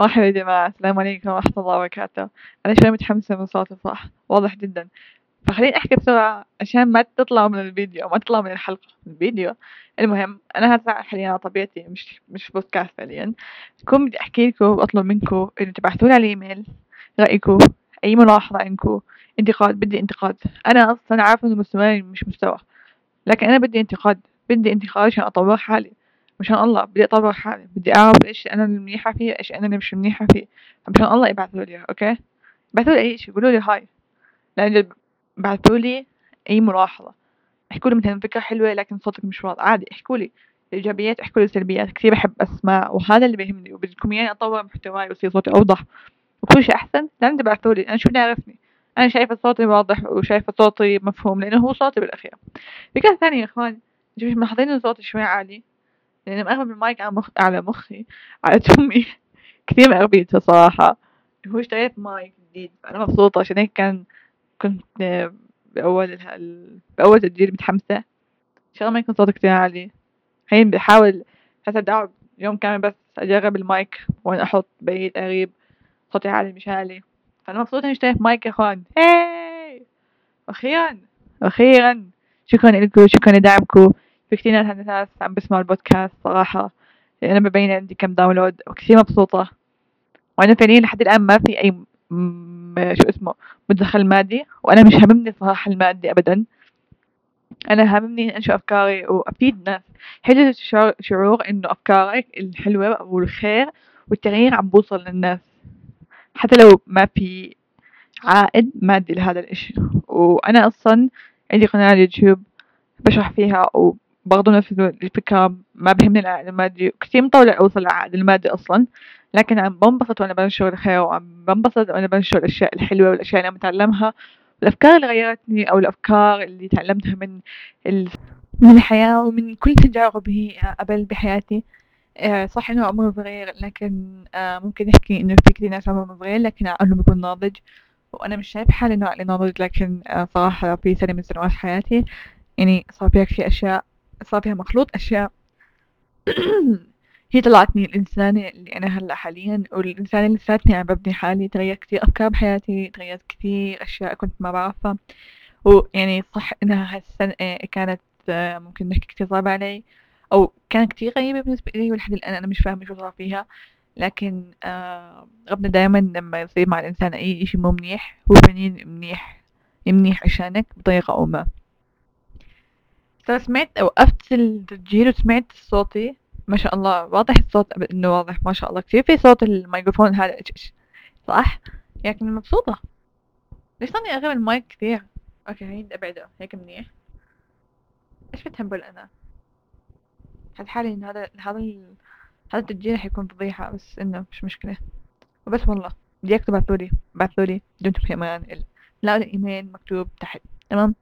مرحبا يا جماعة. السلام عليكم ورحمة الله وبركاته. أنا شوي متحمسة من صوتي صح واضح جدا. فخليني أحكي بسرعة عشان ما تطلعوا من الفيديو ما تطلعوا من الحلقة الفيديو. المهم أنا هسه حاليا على طبيعتي مش مش بودكاست فعليا كون بدي أحكي لكم وأطلب منكم إنه تبعثوا لي على الإيميل رأيكم أي ملاحظة عندكم انتقاد بدي انتقاد. أنا أصلا عارفة إنه مستواي مش مستوى لكن أنا بدي انتقاد بدي انتقاد عشان أطور حالي. مشان الله بدي أطور حالي بدي أعرف إيش أنا المنيحة فيه إيش أنا اللي مش منيحة فيه مشان الله ابعثوا لي okay؟ ابعثوا لي أي شي قولوا لي هاي. لأن بعثوا لي أي ملاحظة. احكوا لي مثلا فكرة حلوة لكن صوتك مش واضح. عادي احكوا لي الإيجابيات احكوا لي السلبيات كثير بحب أسمع وهذا اللي بيهمني. وبدكم إياني أطور محتواي ويصير صوتي أوضح. وكل شي أحسن لازم تبعثوا لي. أنا شو بنعرفني أنا شايفة صوتي واضح وشايفة صوتي مفهوم لأنه هو صوتي بالأخير. فكرة ثانية يا إخوان مش ملاحظين إن صوتي شوي عالي لأن مأغلب المايك على, مخ... على مخي على تمي كثير مأغبيته صراحة. هو اشتريت مايك جديد. أنا مبسوطة عشان هيك كان كنت بأول ال... بأول تسجيل متحمسة. إن شاء الله ما يكون صوتي كتير عالي. الحين بحاول بدي أقعد يوم كامل بس أجرب المايك وين أحط بعيد قريب. صوتي عالي مش عالي. فأنا مبسوطة إني اشتريت مايك يا إخوان. هاي أخيرا. أخيرا. شكرا لكم شكرا لدعمكم. في كثير ناس ناس عم بسمعوا البودكاست صراحة. أنا مبين عندي كم داونلود وكثير مبسوطة. وأنا فعليا لحد الآن ما في أي شو اسمه مدخل مادي وأنا مش هاممني صراحة المادي أبدا. أنا هاممني أنشر أفكاري وأفيد ناس. حلو شعور إنه أفكارك الحلوة والخير والتغيير عم بوصل للناس. حتى لو ما في عائد مادي لهذا الإشي. وأنا أصلا عندي قناة يوتيوب بشرح فيها وبرضه نفس الفكرة ما بهمني العائد المادي كثير مطولة أوصل للعائد المادي أصلا لكن عم بنبسط وأنا بنشر الخير وعم بنبسط وأنا بنشر الأشياء الحلوة والأشياء اللي عم أتعلمها الأفكار اللي غيرتني أو الأفكار اللي تعلمتها من ال... من الحياة ومن كل تجاربي قبل بحياتي. آه، صح إنه عمره صغير لكن آه، ممكن نحكي إنه في كثير ناس عمرهم صغير لكن عقلهم بيكون ناضج. وأنا مش شايف حالي إنه عقلي ناضج لكن آه، صراحة في سنة من سنوات حياتي يعني صار فيها كثير أشياء صار فيها مخلوط أشياء هي طلعتني الإنسانة اللي أنا هلأ حاليا والإنسانة اللي لساتني عم ببني حالي تغير كثير أفكار بحياتي تغيرت كثير أشياء كنت ما بعرفها. ويعني صح إنها هالسنة كانت ممكن نحكي كثير صعبة علي أو كانت كثير غريبة بالنسبة لي ولحد الآن أنا مش فاهمة شو صار فيها. لكن آه ربنا دايما لما يصير مع الإنسان أي إشي مو منيح هو بنين منيح منيح عشانك بطريقة أو ما. فسمعت وقفت التسجيل وسمعت صوتي ما شاء الله واضح الصوت إنه واضح ما شاء الله كثير في صوت الميكروفون هذا صح؟ لكن مبسوطة. ليش صارني أغير المايك كثير أوكي هيد أبعده. هيك منيح. إيش بتهبل أنا حد حالي إن هذا هذا. هذا التسجيل حيكون فضيحة؟ بس إنه مش مشكلة. وبس والله. بدي أكتب بعثولي. بعثولي دمتم في أمان لا الإيميل مكتوب تحت. تمام؟